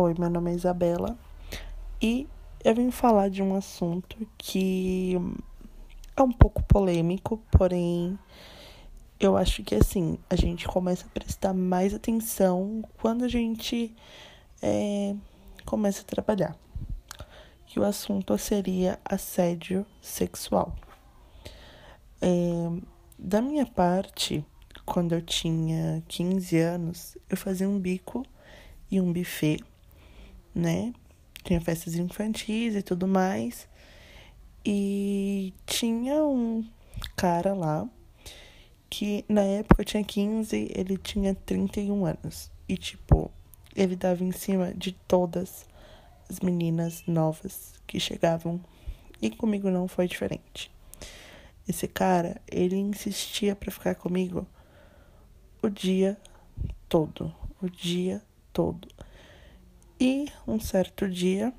Oi, meu nome é Isabela e eu vim falar de um assunto que é um pouco polêmico, porém eu acho que assim a gente começa a prestar mais atenção quando a gente é, começa a trabalhar. E o assunto seria assédio sexual. É, da minha parte, quando eu tinha 15 anos, eu fazia um bico e um buffet né? Tinha festas infantis e tudo mais. E tinha um cara lá que na época tinha 15, ele tinha 31 anos. E tipo, ele dava em cima de todas as meninas novas que chegavam. E comigo não foi diferente. Esse cara, ele insistia para ficar comigo o dia todo, o dia todo. E um certo dia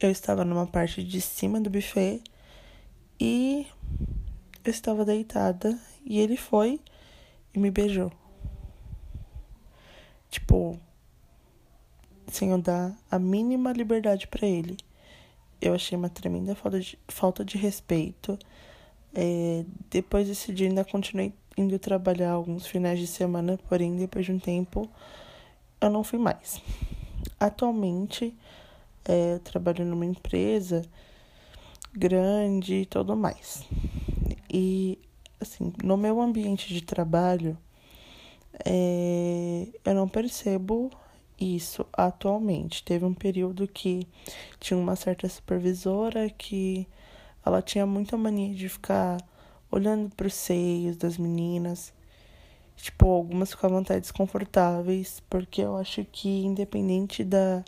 eu estava numa parte de cima do buffet e eu estava deitada e ele foi e me beijou. Tipo, sem eu dar a mínima liberdade para ele. Eu achei uma tremenda falta de, falta de respeito. É, depois desse dia, ainda continuei indo trabalhar alguns finais de semana, porém, depois de um tempo, eu não fui mais. Atualmente, é, eu trabalho numa empresa grande e tudo mais. E, assim, no meu ambiente de trabalho, é, eu não percebo isso atualmente. Teve um período que tinha uma certa supervisora que ela tinha muita mania de ficar olhando para os seios das meninas Tipo, algumas ficavam até desconfortáveis, porque eu acho que independente da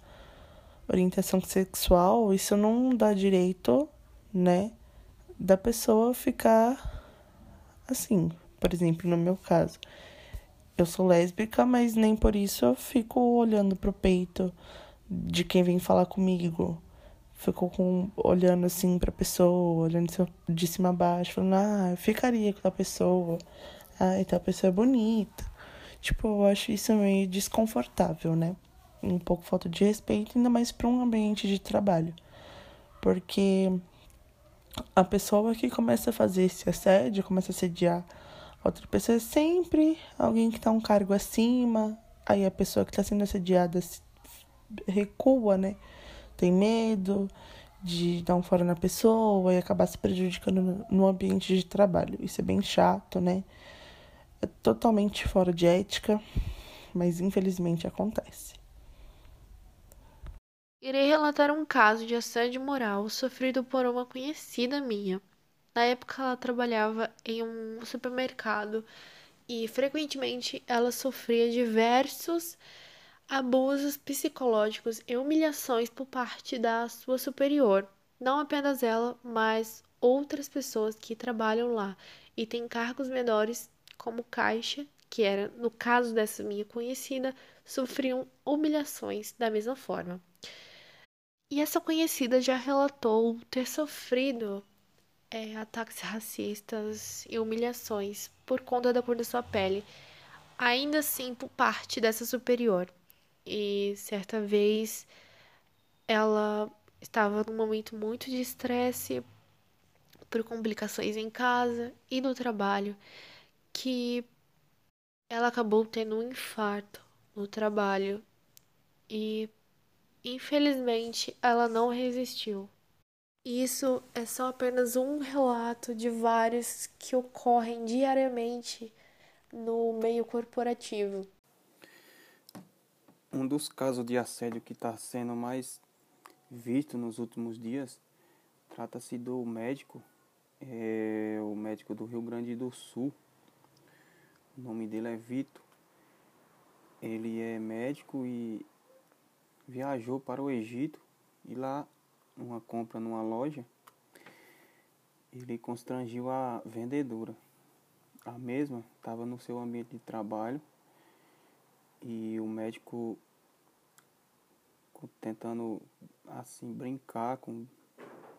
orientação sexual, isso não dá direito, né, da pessoa ficar assim. Por exemplo, no meu caso, eu sou lésbica, mas nem por isso eu fico olhando pro peito de quem vem falar comigo. Fico com, olhando assim pra pessoa, olhando de cima a baixo, falando, ah, eu ficaria com a pessoa ah, então a pessoa é bonita. Tipo, eu acho isso meio desconfortável, né? Um pouco falta de respeito, ainda mais para um ambiente de trabalho. Porque a pessoa que começa a fazer esse assédio, começa a assediar outra pessoa, é sempre alguém que tá um cargo acima. Aí a pessoa que tá sendo assediada recua, né? Tem medo de dar um fora na pessoa e acabar se prejudicando no ambiente de trabalho. Isso é bem chato, né? É totalmente fora de ética, mas infelizmente acontece. Irei relatar um caso de assédio moral sofrido por uma conhecida minha. Na época ela trabalhava em um supermercado e frequentemente ela sofria diversos abusos psicológicos e humilhações por parte da sua superior. Não apenas ela, mas outras pessoas que trabalham lá e têm cargos menores como caixa, que era, no caso dessa minha conhecida, sofriam humilhações da mesma forma. E essa conhecida já relatou ter sofrido é, ataques racistas e humilhações por conta da cor da sua pele, ainda assim por parte dessa superior. E certa vez ela estava num momento muito de estresse por complicações em casa e no trabalho que ela acabou tendo um infarto no trabalho e infelizmente ela não resistiu. Isso é só apenas um relato de vários que ocorrem diariamente no meio corporativo. Um dos casos de assédio que está sendo mais visto nos últimos dias trata-se do médico, é, o médico do Rio Grande do Sul, o nome dele é Vitor. Ele é médico e viajou para o Egito e lá, numa compra numa loja, ele constrangiu a vendedora. A mesma estava no seu ambiente de trabalho e o médico tentando assim brincar com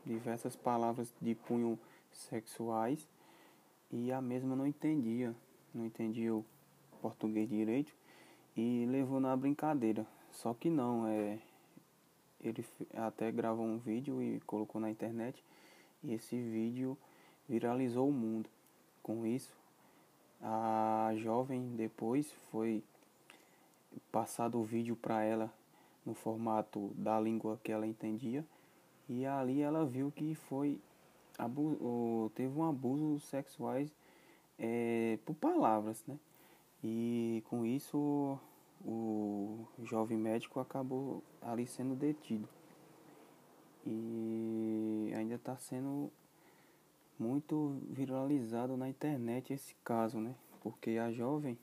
diversas palavras de punho sexuais e a mesma não entendia não entendia o português direito e levou na brincadeira. Só que não, é ele até gravou um vídeo e colocou na internet e esse vídeo viralizou o mundo. Com isso, a jovem depois foi passado o vídeo para ela no formato da língua que ela entendia e ali ela viu que foi teve um abuso sexuais é, por palavras, né? E com isso o jovem médico acabou ali sendo detido. E ainda está sendo muito viralizado na internet esse caso, né? Porque a jovem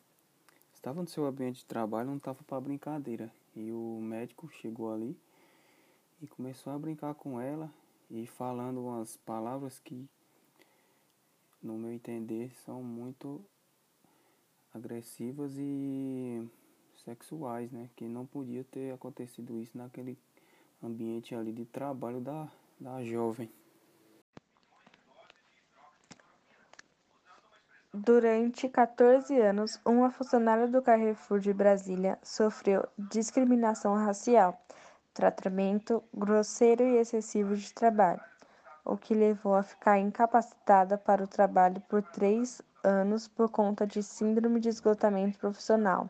estava no seu ambiente de trabalho, não estava para brincadeira. E o médico chegou ali e começou a brincar com ela e falando umas palavras que, no meu entender, são muito agressivas e sexuais, né? Que não podia ter acontecido isso naquele ambiente ali de trabalho da, da jovem. Durante 14 anos, uma funcionária do Carrefour de Brasília sofreu discriminação racial, tratamento grosseiro e excessivo de trabalho, o que levou a ficar incapacitada para o trabalho por três anos por conta de síndrome de esgotamento profissional.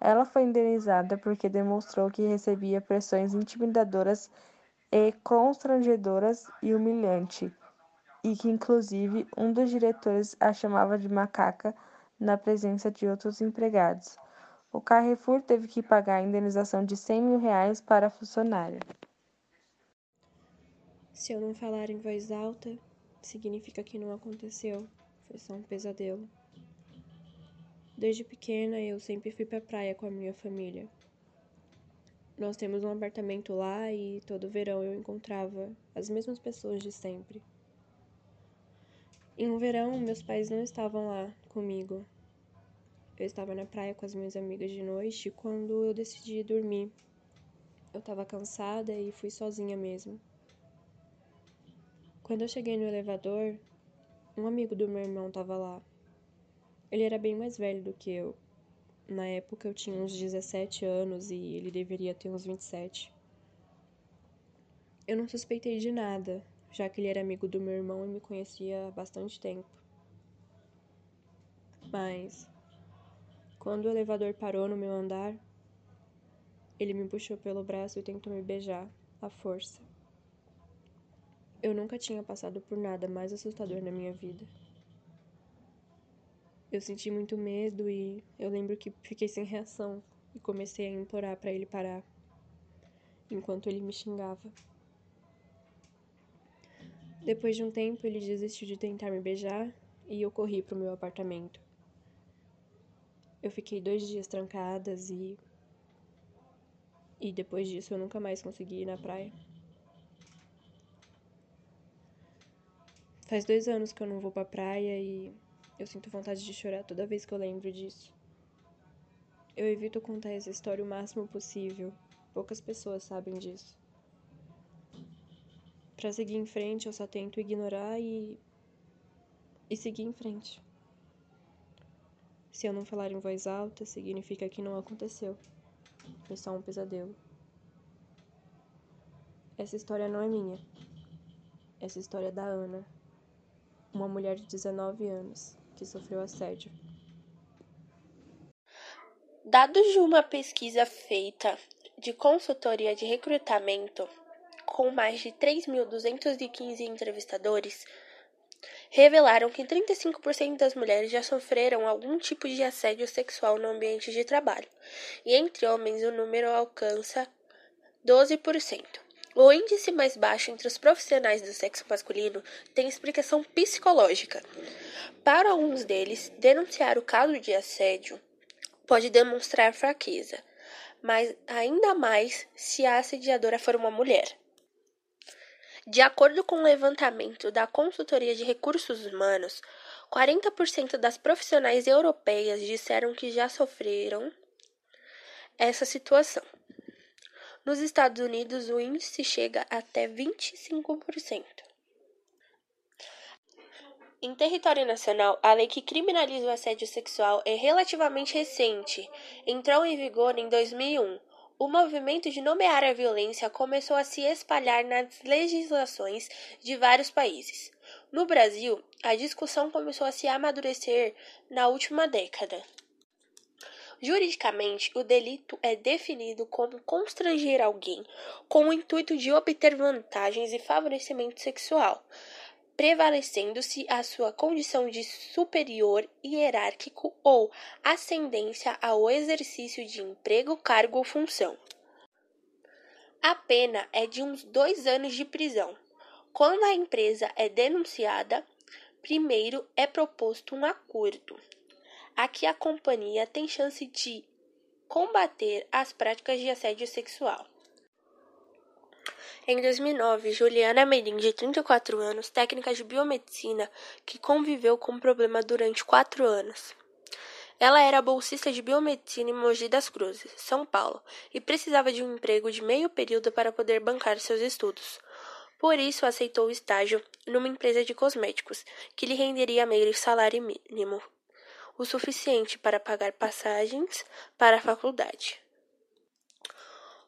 Ela foi indenizada porque demonstrou que recebia pressões intimidadoras e constrangedoras e humilhante, e que inclusive um dos diretores a chamava de macaca na presença de outros empregados. O Carrefour teve que pagar a indenização de 100 mil reais para a funcionária. Se eu não falar em voz alta, significa que não aconteceu. Foi só um pesadelo. Desde pequena eu sempre fui pra praia com a minha família. Nós temos um apartamento lá e todo verão eu encontrava as mesmas pessoas de sempre. Em um verão, meus pais não estavam lá comigo. Eu estava na praia com as minhas amigas de noite quando eu decidi dormir. Eu estava cansada e fui sozinha mesmo. Quando eu cheguei no elevador, um amigo do meu irmão estava lá. Ele era bem mais velho do que eu. Na época eu tinha uns 17 anos e ele deveria ter uns 27. Eu não suspeitei de nada, já que ele era amigo do meu irmão e me conhecia há bastante tempo. Mas, quando o elevador parou no meu andar, ele me puxou pelo braço e tentou me beijar, à força. Eu nunca tinha passado por nada mais assustador na minha vida. Eu senti muito medo e eu lembro que fiquei sem reação e comecei a implorar para ele parar, enquanto ele me xingava. Depois de um tempo, ele desistiu de tentar me beijar e eu corri para o meu apartamento. Eu fiquei dois dias trancadas e. E depois disso eu nunca mais consegui ir na praia. Faz dois anos que eu não vou pra praia e eu sinto vontade de chorar toda vez que eu lembro disso. Eu evito contar essa história o máximo possível. Poucas pessoas sabem disso. Para seguir em frente, eu só tento ignorar e e seguir em frente. Se eu não falar em voz alta, significa que não aconteceu. Foi só um pesadelo. Essa história não é minha. Essa história é da Ana, uma mulher de 19 anos que sofreu assédio. Dados de uma pesquisa feita de consultoria de recrutamento com mais de 3.215 entrevistadores revelaram que 35% das mulheres já sofreram algum tipo de assédio sexual no ambiente de trabalho, e entre homens o número alcança 12%. O índice mais baixo entre os profissionais do sexo masculino tem explicação psicológica. Para alguns deles, denunciar o caso de assédio pode demonstrar fraqueza, mas ainda mais se a assediadora for uma mulher. De acordo com o um levantamento da Consultoria de Recursos Humanos, 40% das profissionais europeias disseram que já sofreram essa situação. Nos Estados Unidos, o índice chega até 25%. Em território nacional, a lei que criminaliza o assédio sexual é relativamente recente. Entrou em vigor em 2001. O movimento de nomear a violência começou a se espalhar nas legislações de vários países. No Brasil, a discussão começou a se amadurecer na última década. Juridicamente, o delito é definido como constranger alguém com o intuito de obter vantagens e favorecimento sexual, prevalecendo-se a sua condição de superior hierárquico ou ascendência ao exercício de emprego, cargo ou função. A pena é de uns dois anos de prisão. Quando a empresa é denunciada, primeiro é proposto um acordo. Aqui a companhia tem chance de combater as práticas de assédio sexual. Em 2009, Juliana Merim, de 34 anos, técnica de biomedicina, que conviveu com o problema durante quatro anos. Ela era bolsista de biomedicina em Mogi das Cruzes, São Paulo, e precisava de um emprego de meio período para poder bancar seus estudos. Por isso, aceitou o estágio numa empresa de cosméticos, que lhe renderia meio salário mínimo, o suficiente para pagar passagens para a faculdade.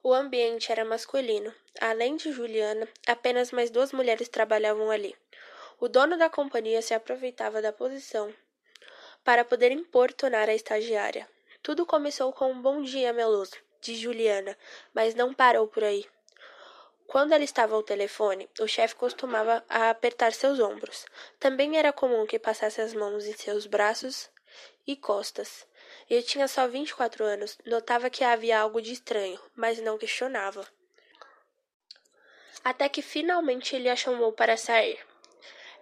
O ambiente era masculino. Além de Juliana, apenas mais duas mulheres trabalhavam ali. O dono da companhia se aproveitava da posição para poder importunar a estagiária. Tudo começou com um bom dia meloso de Juliana, mas não parou por aí. Quando ela estava ao telefone, o chefe costumava apertar seus ombros. Também era comum que passasse as mãos em seus braços e costas. Eu tinha só 24 anos, notava que havia algo de estranho, mas não questionava. Até que finalmente ele a chamou para sair.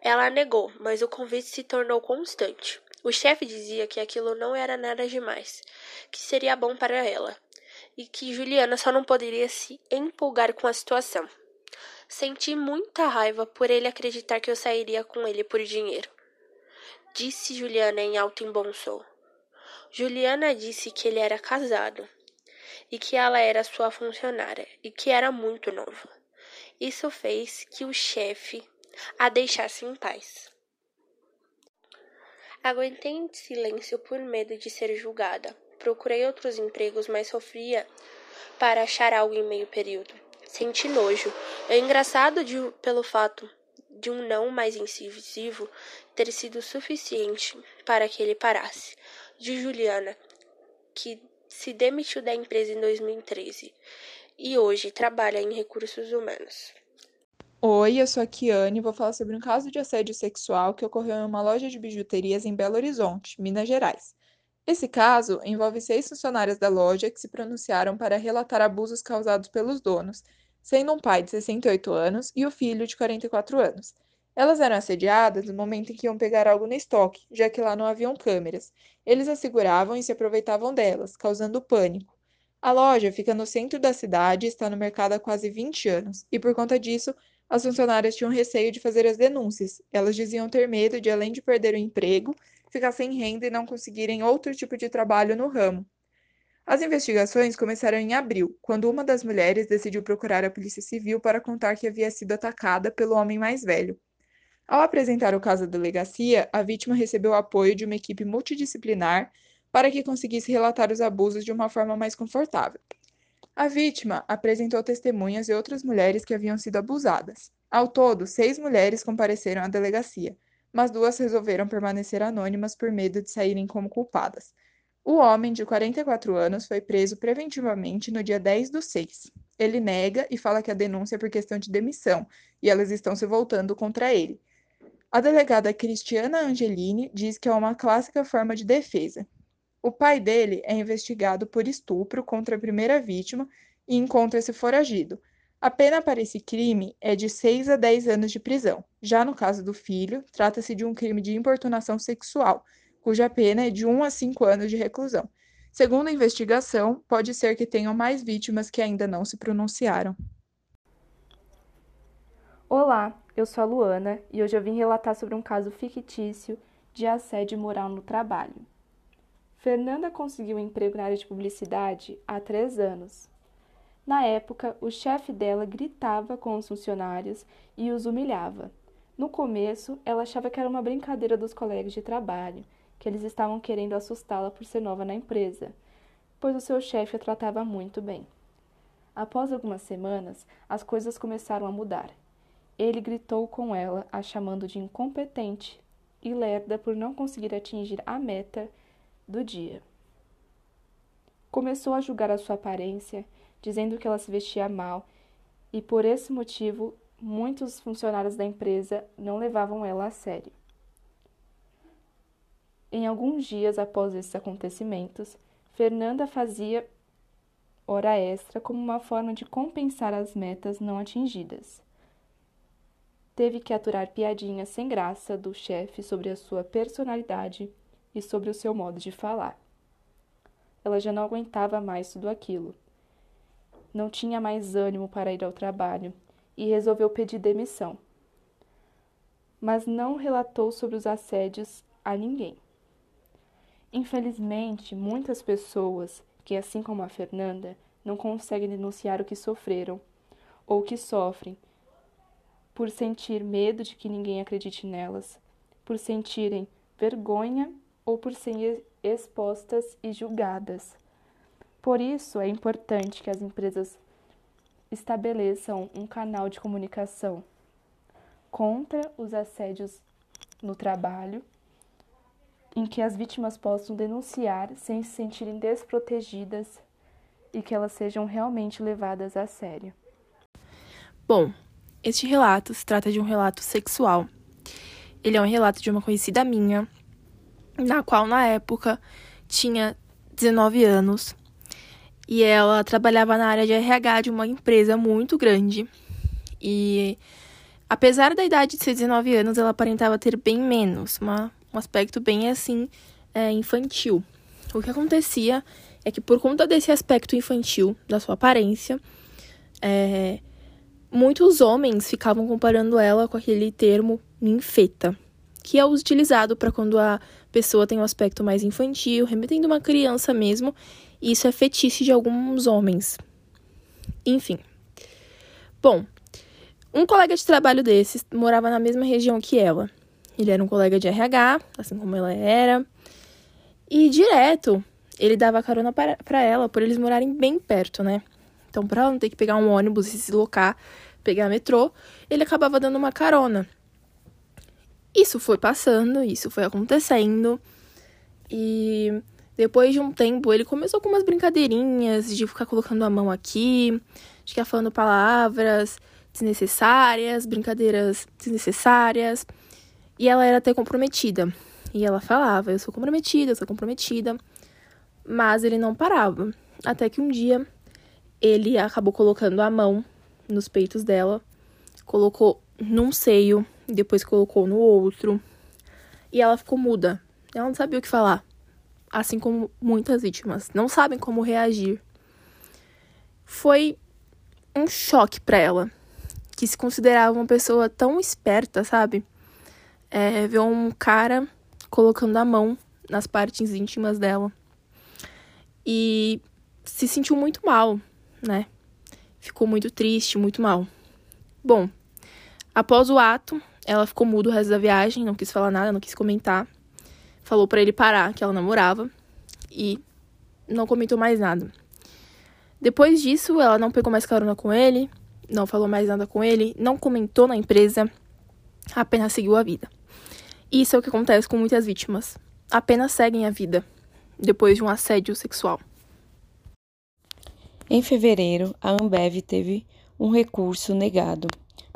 Ela negou, mas o convite se tornou constante. O chefe dizia que aquilo não era nada demais, que seria bom para ela, e que Juliana só não poderia se empolgar com a situação. Senti muita raiva por ele acreditar que eu sairia com ele por dinheiro. Disse Juliana em alto e bom som. Juliana disse que ele era casado e que ela era sua funcionária e que era muito nova. Isso fez que o chefe a deixasse em paz. Aguentei em silêncio por medo de ser julgada. Procurei outros empregos, mas sofria para achar algo em meio período. Senti nojo. É engraçado de, pelo fato de um não mais incisivo ter sido suficiente para que ele parasse de Juliana, que se demitiu da empresa em 2013 e hoje trabalha em recursos humanos. Oi, eu sou a Kiane e vou falar sobre um caso de assédio sexual que ocorreu em uma loja de bijuterias em Belo Horizonte, Minas Gerais. Esse caso envolve seis funcionárias da loja que se pronunciaram para relatar abusos causados pelos donos, sendo um pai de 68 anos e o filho de 44 anos. Elas eram assediadas no momento em que iam pegar algo no estoque, já que lá não haviam câmeras. Eles as seguravam e se aproveitavam delas, causando pânico. A loja fica no centro da cidade e está no mercado há quase 20 anos, e por conta disso, as funcionárias tinham receio de fazer as denúncias. Elas diziam ter medo de, além de perder o emprego, ficar sem renda e não conseguirem outro tipo de trabalho no ramo. As investigações começaram em abril, quando uma das mulheres decidiu procurar a Polícia Civil para contar que havia sido atacada pelo homem mais velho. Ao apresentar o caso à delegacia, a vítima recebeu apoio de uma equipe multidisciplinar para que conseguisse relatar os abusos de uma forma mais confortável. A vítima apresentou testemunhas e outras mulheres que haviam sido abusadas. Ao todo, seis mulheres compareceram à delegacia, mas duas resolveram permanecer anônimas por medo de saírem como culpadas. O homem, de 44 anos, foi preso preventivamente no dia 10 do 6. Ele nega e fala que a denúncia é por questão de demissão e elas estão se voltando contra ele. A delegada Cristiana Angelini diz que é uma clássica forma de defesa. O pai dele é investigado por estupro contra a primeira vítima e encontra-se foragido. A pena para esse crime é de 6 a 10 anos de prisão. Já no caso do filho, trata-se de um crime de importunação sexual, cuja pena é de 1 a 5 anos de reclusão. Segundo a investigação, pode ser que tenham mais vítimas que ainda não se pronunciaram. Olá, eu sou a Luana e hoje eu vim relatar sobre um caso fictício de assédio moral no trabalho. Fernanda conseguiu um emprego na área de publicidade há três anos. Na época, o chefe dela gritava com os funcionários e os humilhava. No começo, ela achava que era uma brincadeira dos colegas de trabalho, que eles estavam querendo assustá-la por ser nova na empresa, pois o seu chefe a tratava muito bem. Após algumas semanas, as coisas começaram a mudar. Ele gritou com ela, a chamando de incompetente e lerda por não conseguir atingir a meta do dia. Começou a julgar a sua aparência, dizendo que ela se vestia mal, e por esse motivo muitos funcionários da empresa não levavam ela a sério. Em alguns dias após esses acontecimentos, Fernanda fazia hora extra como uma forma de compensar as metas não atingidas. Teve que aturar piadinhas sem graça do chefe sobre a sua personalidade e sobre o seu modo de falar. Ela já não aguentava mais tudo aquilo. Não tinha mais ânimo para ir ao trabalho e resolveu pedir demissão. Mas não relatou sobre os assédios a ninguém. Infelizmente, muitas pessoas que, assim como a Fernanda, não conseguem denunciar o que sofreram ou que sofrem, por sentir medo de que ninguém acredite nelas, por sentirem vergonha ou por serem expostas e julgadas. Por isso, é importante que as empresas estabeleçam um canal de comunicação contra os assédios no trabalho, em que as vítimas possam denunciar sem se sentirem desprotegidas e que elas sejam realmente levadas a sério. Bom, este relato se trata de um relato sexual. Ele é um relato de uma conhecida minha, na qual na época tinha 19 anos e ela trabalhava na área de RH de uma empresa muito grande. E apesar da idade de ser 19 anos, ela aparentava ter bem menos, uma, um aspecto bem assim é, infantil. O que acontecia é que por conta desse aspecto infantil da sua aparência, é, muitos homens ficavam comparando ela com aquele termo ninfeta, que é utilizado para quando a pessoa tem um aspecto mais infantil, remetendo uma criança mesmo, e isso é fetiche de alguns homens. Enfim. Bom, um colega de trabalho desses morava na mesma região que ela. Ele era um colega de RH, assim como ela era. E direto ele dava carona para ela, por eles morarem bem perto, né? Então, para ela não ter que pegar um ônibus e se deslocar, pegar metrô, ele acabava dando uma carona. Isso foi passando, isso foi acontecendo. E depois de um tempo, ele começou com umas brincadeirinhas de ficar colocando a mão aqui, de ficar falando palavras desnecessárias, brincadeiras desnecessárias. E ela era até comprometida. E ela falava: Eu sou comprometida, eu sou comprometida. Mas ele não parava. Até que um dia ele acabou colocando a mão nos peitos dela, colocou num seio, depois colocou no outro. E ela ficou muda. Ela não sabia o que falar assim como muitas vítimas, não sabem como reagir. Foi um choque para ela, que se considerava uma pessoa tão esperta, sabe? É, um cara colocando a mão nas partes íntimas dela. E se sentiu muito mal, né? Ficou muito triste, muito mal. Bom, após o ato, ela ficou muda o resto da viagem, não quis falar nada, não quis comentar falou para ele parar, que ela namorava, e não comentou mais nada. Depois disso, ela não pegou mais carona com ele, não falou mais nada com ele, não comentou na empresa, apenas seguiu a vida. Isso é o que acontece com muitas vítimas. Apenas seguem a vida depois de um assédio sexual. Em fevereiro, a Ambev teve um recurso negado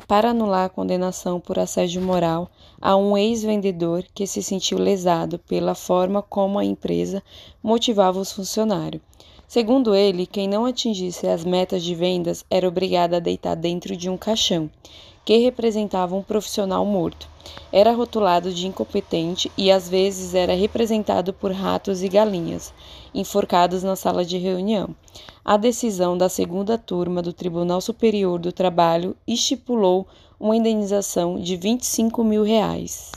para anular a condenação por assédio moral a um ex-vendedor que se sentiu lesado pela forma como a empresa motivava os funcionários. Segundo ele, quem não atingisse as metas de vendas era obrigado a deitar dentro de um caixão, que representava um profissional morto. Era rotulado de incompetente e às vezes era representado por ratos e galinhas, enforcados na sala de reunião. A decisão da segunda turma do Tribunal Superior do Trabalho estipulou uma indenização de 25 mil reais.